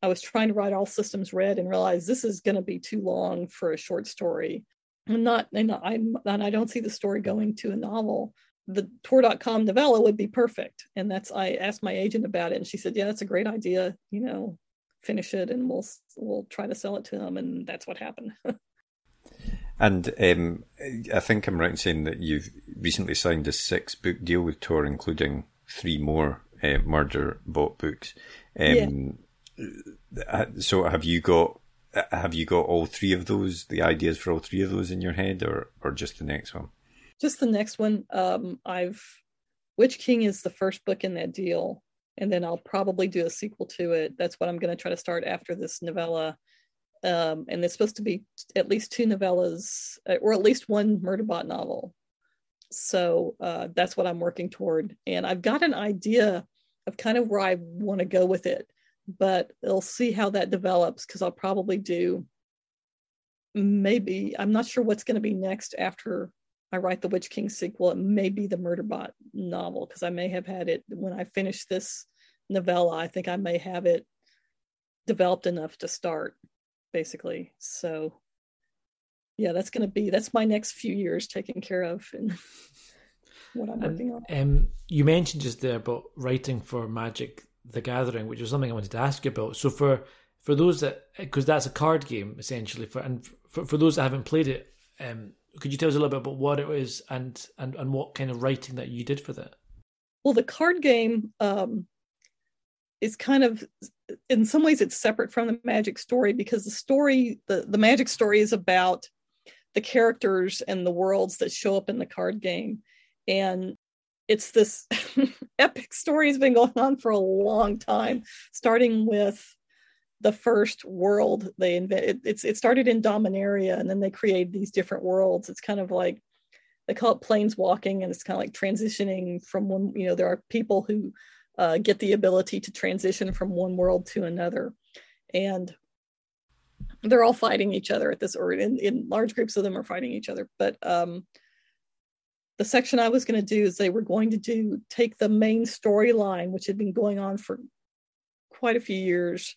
I was trying to write All Systems Red and realized this is going to be too long for a short story, I'm not, and I'm, and I don't see the story going to a novel. The Tor.com novella would be perfect. And that's, I asked my agent about it and she said, yeah, that's a great idea. You know, finish it and we'll we'll try to sell it to them and that's what happened and um, i think i'm right in saying that you've recently signed a six book deal with tor including three more uh, Murderbot books um, yeah. so have you got have you got all three of those the ideas for all three of those in your head or or just the next one just the next one um, i've witch king is the first book in that deal and then I'll probably do a sequel to it. That's what I'm going to try to start after this novella. Um, and it's supposed to be at least two novellas, uh, or at least one Murderbot novel. So uh, that's what I'm working toward. And I've got an idea of kind of where I want to go with it, but we'll see how that develops because I'll probably do maybe, I'm not sure what's going to be next after I write the Witch King sequel, it may be the Murderbot novel because I may have had it when I finish this novella. I think I may have it developed enough to start, basically. So, yeah, that's going to be that's my next few years taken care of and what I'm and, working on. Um, you mentioned just there about writing for Magic: The Gathering, which was something I wanted to ask you about. So for for those that because that's a card game essentially for and for, for those that haven't played it. Um, could you tell us a little bit about what it was and and and what kind of writing that you did for that? Well, the card game um, is kind of, in some ways, it's separate from the magic story because the story, the the magic story, is about the characters and the worlds that show up in the card game, and it's this epic story has been going on for a long time, starting with the first world they invented. It's it started in Dominaria, and then they created these different worlds. It's kind of like they call it planes walking, and it's kind of like transitioning from one. You know, there are people who uh, get the ability to transition from one world to another, and they're all fighting each other at this, or in, in large groups of them are fighting each other. But um, the section I was going to do is they were going to do take the main storyline, which had been going on for quite a few years,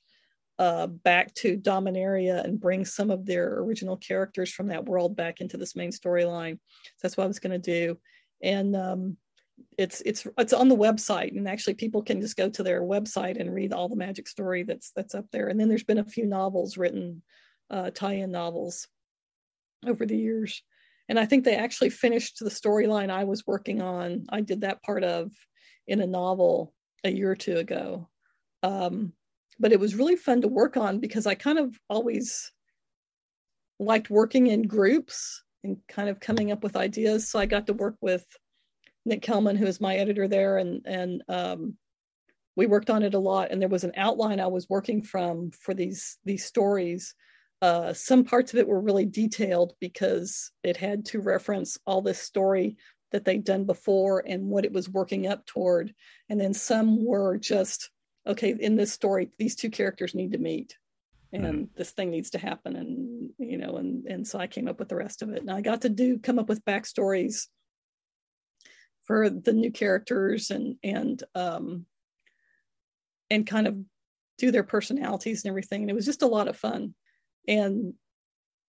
uh, back to Dominaria and bring some of their original characters from that world back into this main storyline. So that's what I was going to do, and um, it's it's it's on the website, and actually people can just go to their website and read all the magic story that's that's up there. And then there's been a few novels written, uh, tie-in novels, over the years, and I think they actually finished the storyline I was working on. I did that part of in a novel a year or two ago. Um, but it was really fun to work on because I kind of always liked working in groups and kind of coming up with ideas. So I got to work with Nick Kelman, who is my editor there, and and um, we worked on it a lot. And there was an outline I was working from for these these stories. Uh, some parts of it were really detailed because it had to reference all this story that they'd done before and what it was working up toward. And then some were just okay, in this story, these two characters need to meet and mm. this thing needs to happen. And, you know, and, and so I came up with the rest of it. And I got to do, come up with backstories for the new characters and, and, um, and kind of do their personalities and everything. And it was just a lot of fun. And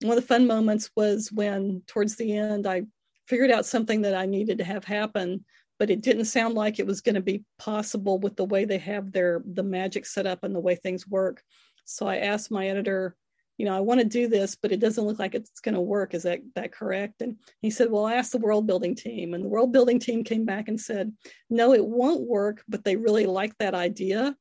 one of the fun moments was when towards the end, I figured out something that I needed to have happen but it didn't sound like it was going to be possible with the way they have their the magic set up and the way things work. So i asked my editor you know i want to do this but it doesn't look like it's going to work. Is that that correct? And he said well i asked the world building team and the world building team came back and said no it won't work but they really like that idea.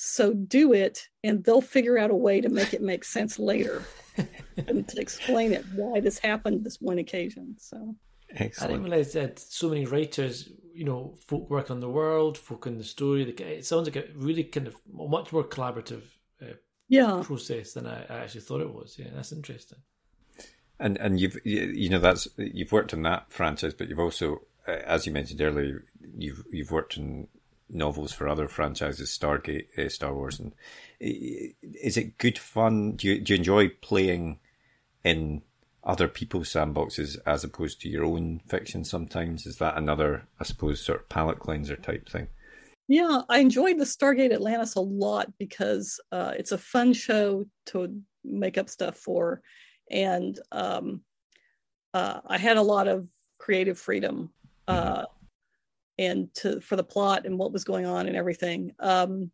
So do it, and they'll figure out a way to make it make sense later and to explain it why this happened this one occasion. So. Excellent. I didn't realize that so many writers, you know, folk work on the world, folk on the story. It sounds like a really kind of much more collaborative uh, yeah. process than I, I, actually thought it was. Yeah, that's interesting. And and you've you know that's you've worked on that franchise, but you've also, uh, as you mentioned earlier, you've you've worked on novels for other franchises, Stargate, uh, Star Wars, and is it good fun? Do you do you enjoy playing in other people's sandboxes as opposed to your own fiction sometimes? Is that another, I suppose, sort of palate cleanser type thing? Yeah, I enjoyed the Stargate Atlantis a lot because uh, it's a fun show to make up stuff for. And um, uh, I had a lot of creative freedom uh, mm-hmm. and to for the plot and what was going on and everything. Um,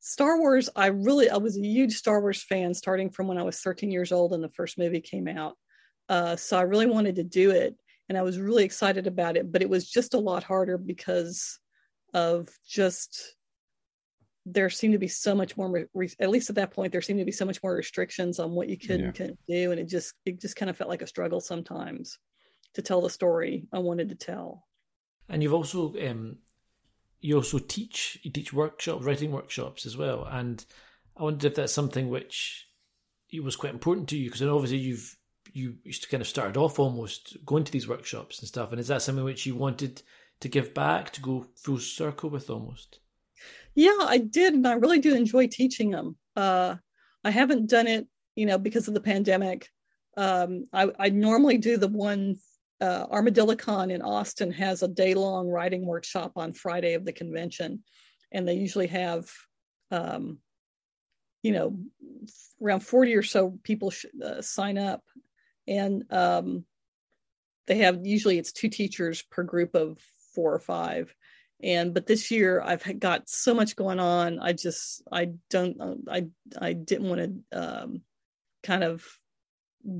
Star Wars, I really I was a huge Star Wars fan starting from when I was 13 years old and the first movie came out. Uh, so I really wanted to do it and I was really excited about it, but it was just a lot harder because of just there seemed to be so much more re- at least at that point there seemed to be so much more restrictions on what you could yeah. and do and it just it just kind of felt like a struggle sometimes to tell the story i wanted to tell and you've also um you also teach you teach workshops writing workshops as well and i wondered if that's something which it was quite important to you because obviously you've you used to kind of started off almost going to these workshops and stuff. And is that something which you wanted to give back, to go full circle with almost? Yeah, I did. And I really do enjoy teaching them. Uh, I haven't done it, you know, because of the pandemic. Um, I, I normally do the one uh, ArmadilloCon in Austin has a day long writing workshop on Friday of the convention. And they usually have, um, you know, around 40 or so people sh- uh, sign up and um, they have usually it's two teachers per group of four or five. And but this year i've got so much going on. I just i don't i i didn't want to um, kind of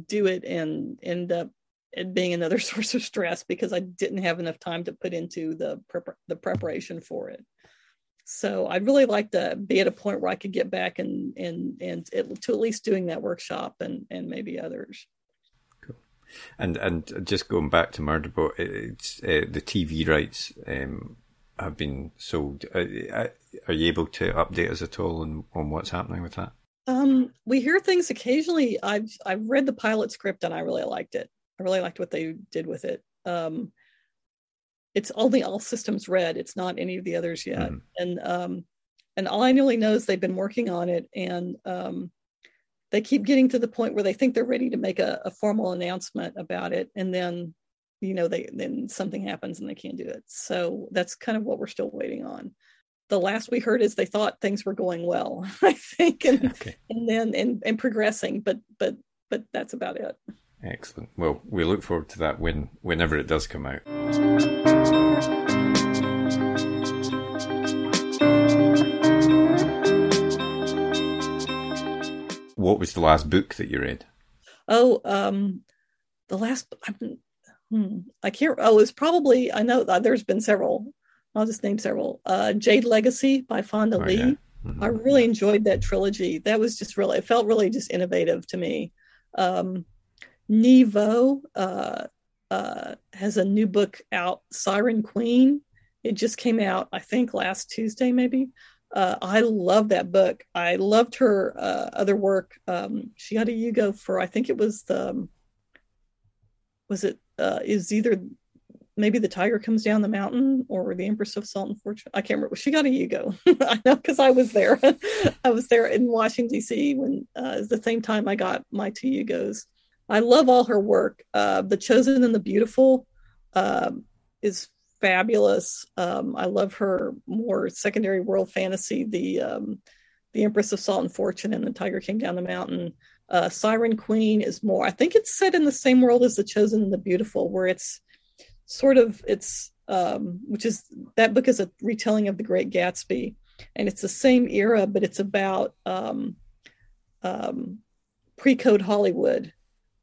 do it and end up it being another source of stress because i didn't have enough time to put into the prep- the preparation for it. So i'd really like to be at a point where i could get back and and and it, to at least doing that workshop and and maybe others and and just going back to Murderbot, it's uh, the TV rights um, have been sold. Uh, uh, are you able to update us at all on, on what's happening with that? Um, we hear things occasionally. I've I've read the pilot script and I really liked it. I really liked what they did with it. Um, it's only all systems red. It's not any of the others yet. Mm. And um, and all I really know is they've been working on it and um, they keep getting to the point where they think they're ready to make a, a formal announcement about it and then you know they then something happens and they can't do it. So that's kind of what we're still waiting on. The last we heard is they thought things were going well i think and okay. and then and, and progressing but but but that's about it. Excellent. Well we look forward to that when whenever it does come out what was the last book that you read? Oh, um, the last. Hmm, I can't. Oh, it's probably. I know there's been several. I'll just name several. Uh, Jade Legacy by Fonda oh, Lee. Yeah. Mm-hmm. I really enjoyed that trilogy. That was just really. It felt really just innovative to me. Um, Nghi Vo uh, uh, has a new book out, Siren Queen. It just came out, I think, last Tuesday, maybe. Uh, I love that book. I loved her uh, other work. Um, she had a Hugo for I think it was the um, was it uh, is either maybe the tiger comes down the mountain or the Empress of Salt and Fortune. I can't remember. She got a Hugo. I know because I was there. I was there in Washington D.C. when uh, the same time I got my two Hugos. I love all her work. Uh, the Chosen and the Beautiful uh, is fabulous. Um, I love her more secondary world fantasy, the um, the Empress of Salt and Fortune and the Tiger King down the mountain. Uh, Siren Queen is more. I think it's set in the same world as the Chosen and the Beautiful, where it's sort of it's um, which is that book is a retelling of the Great Gatsby, and it's the same era, but it's about um, um, pre-code Hollywood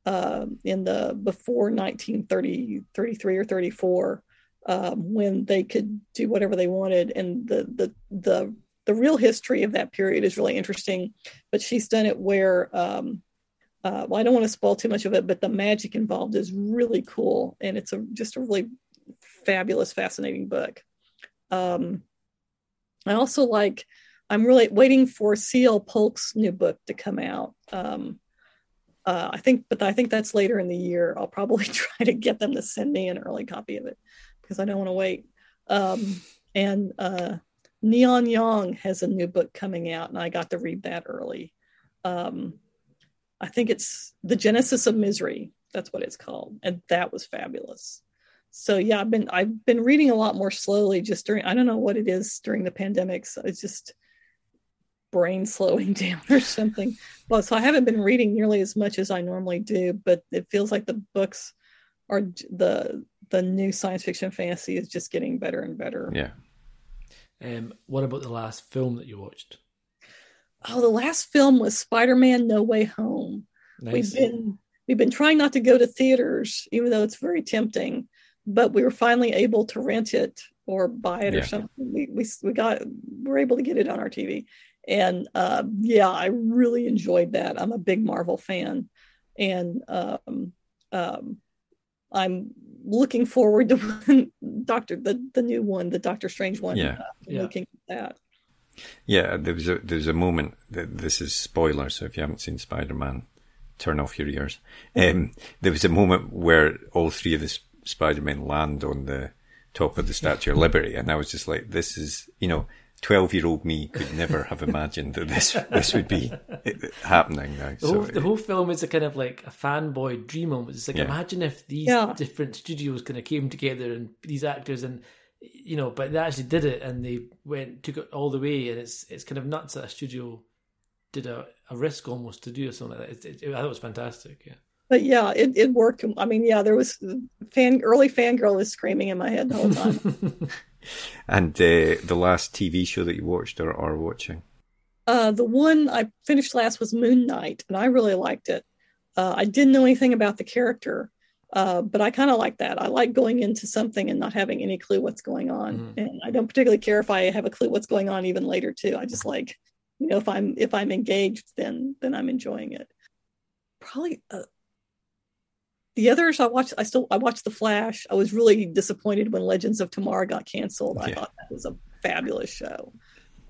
uh, in the before 1930, 33 or 34 um, when they could do whatever they wanted, and the the the the real history of that period is really interesting, but she's done it where um, uh, well, I don't want to spoil too much of it, but the magic involved is really cool, and it's a just a really fabulous, fascinating book. Um, I also like. I'm really waiting for C.L. Polk's new book to come out. Um, uh, I think, but I think that's later in the year. I'll probably try to get them to send me an early copy of it because I don't want to wait. Um, and uh, Neon Yang has a new book coming out, and I got to read that early. Um, I think it's The Genesis of Misery. That's what it's called, and that was fabulous. So yeah, I've been I've been reading a lot more slowly just during I don't know what it is during the pandemic. So it's just brain slowing down or something. Well, so I haven't been reading nearly as much as I normally do, but it feels like the books are the the new science fiction fantasy is just getting better and better. Yeah. Um, what about the last film that you watched? Oh, the last film was Spider-Man: No Way Home. Nice. We've been we've been trying not to go to theaters, even though it's very tempting. But we were finally able to rent it or buy it Yeah. or something. We, we we got we were able to get it on our TV, and uh, yeah, I really enjoyed that. I'm a big Marvel fan, and um, um, I'm looking forward to Doctor the the new one, the Doctor Strange one. Yeah. Uh, Yeah. Looking at that. Yeah, there was a there was a moment that this is spoiler, so if you haven't seen Spider Man, turn off your ears. Um, there was a moment where all three of the S- Spider Men land on the top of the Statue of Liberty, and I was just like, "This is you know." Twelve year old me could never have imagined that this this would be happening now. The whole, So the whole film is a kind of like a fanboy dream almost. It's like Yeah. imagine if these Yeah. different studios kind of came together and these actors and you know, but they actually did it and they went took it all the way and it's it's kind of nuts that a studio did a, a risk almost to do something like that. It, it, I thought it was fantastic. Yeah. but yeah, it, it worked. I mean, yeah, there was fan early fangirl was screaming in my head the whole time. and uh, the last TV show that you watched or are watching? uh, the one I finished last was Moon Knight, and I really liked it. Uh, I didn't know anything about the character, uh, but I kind of like that. I like going into something and not having any clue what's going on, Mhm. and I don't particularly care if I have a clue what's going on even later too. I just like, you know, if I'm if I'm engaged, then then I'm enjoying it. Probably. The others I watched, I still I watched The Flash. I was really disappointed when Legends of Tomorrow got canceled. I thought that was a fabulous show.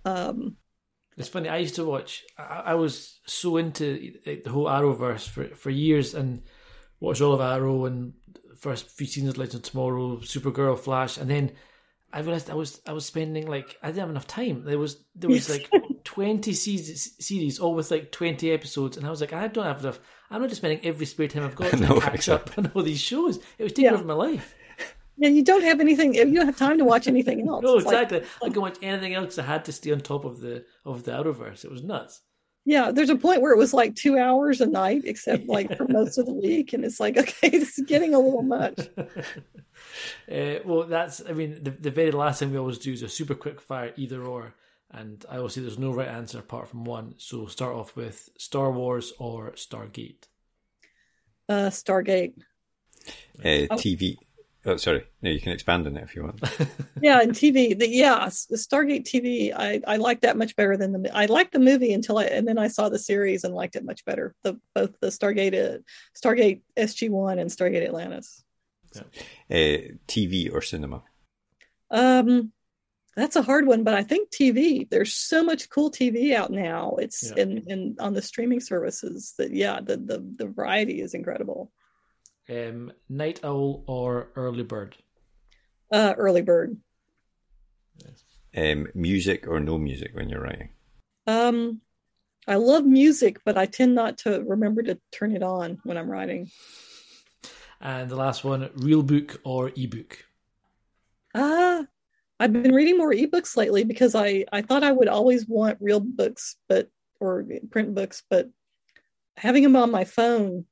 Um, It's funny. I used to watch. I, I was so into the whole Arrowverse for for years and watched all of Arrow and first few seasons of Legends of Tomorrow, Supergirl, Flash, and then I realized I was I was spending like I didn't have enough time. There was there was Yes. like twenty seasons, series, all with like twenty episodes, and I was like, I don't have enough. I'm not just spending every spare time I've got to No, catch exactly. up on all these shows. It was taking Yeah. over my life. Yeah, you don't have anything. You don't have time to watch anything else. No, It's like- exactly. I couldn't watch anything else. I had to stay on top of the of the Arrowverse. It was nuts. yeah, there's a point where it was like two hours a night, except like for most of the week, and it's like, okay, this is getting a little much. Uh, well, that's. I mean, the, the very last thing we always do is a super quick fire either or, and I will say there's no right answer apart from one. So start off with Star Wars or Stargate. Uh, Stargate. Uh, Oh. TV. Oh, sorry. No, you can expand on it if you want. Yeah, and TV. The, yeah, the Stargate TV. I I like that much better than the. I liked the movie until I and then I saw the series and liked it much better. The both the Stargate, uh, Stargate SG One and Stargate Atlantis. Uh, TV or cinema? Um, that's a hard one, but I think TV. There's so much cool TV out now. It's Yeah. in in on the streaming services that yeah, the the the variety is incredible. Um, Night Owl or Early Bird. Uh, early bird. Um, music or no music when you're writing? Um, I love music, but I tend not to remember to turn it on when I'm writing. And the last one, real book or ebook. Ah, I've been reading more ebooks lately because I I thought I would always want real books, but or print books, but having them on my phone,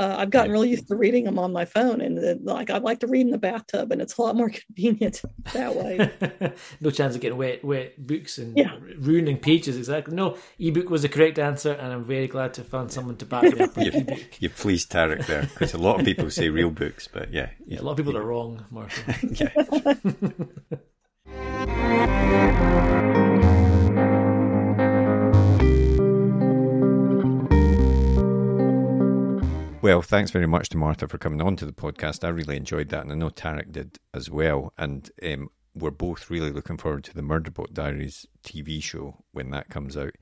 uh, I've gotten really used to reading them on my phone, and like I like to read in the bathtub, and it's a lot more convenient that way. no chance of getting wet, wet books and Yeah. ruining pages. Exactly. No, ebook was the correct answer, and I'm very glad to find someone to back me up. on You've, ebook. you've pleased Tariq there because a lot of people say real books, but yeah, Yeah, a lot of people are wrong, Marshall. yeah. Well, thanks very much to Martha for coming on to the podcast. I really enjoyed that, and I know Tariq did as well. And um, we're both really looking forward to the Murderbot Diaries TV show when that comes out.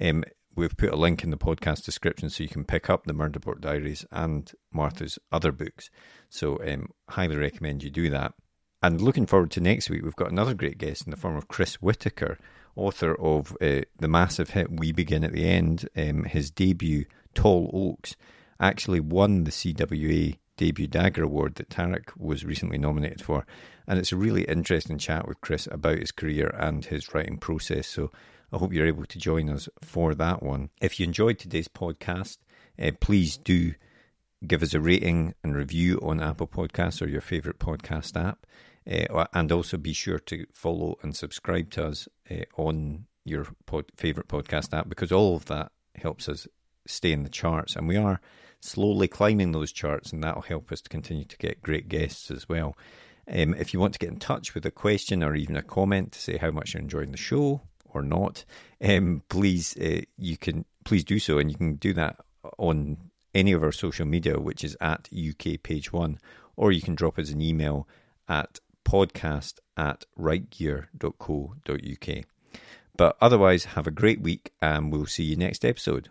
Um, we've put a link in the podcast description so you can pick up the Murderbot Diaries and Martha's other books. So, um, highly recommend you do that. And looking forward to next week, we've got another great guest in the form of Chris Whitaker, author of uh, the massive hit We Begin at the End. Um, his debut, Tall Oaks, actually won the CWA Debut Dagger Award that Tariq was recently nominated for. And it's a really interesting chat with Chris about his career and his writing process. So I hope you're able to join us for that one. If you enjoyed today's podcast, uh, please do give us a rating and review on Apple Podcasts or your favourite podcast app. Uh, and also be sure to follow and subscribe to us uh, on your pod, favourite podcast app because all of that helps us stay in the charts. And we are slowly climbing those charts, and that'll help us to continue to get great guests as well. Um, if you want to get in touch with a question or even a comment to say how much you're enjoying the show or not, um, please uh, you can please do so, and you can do that on any of our social media, which is at UK Page One, or you can drop us an email at podcast at writegear.co.uk. But otherwise, have a great week, and we'll see you next episode.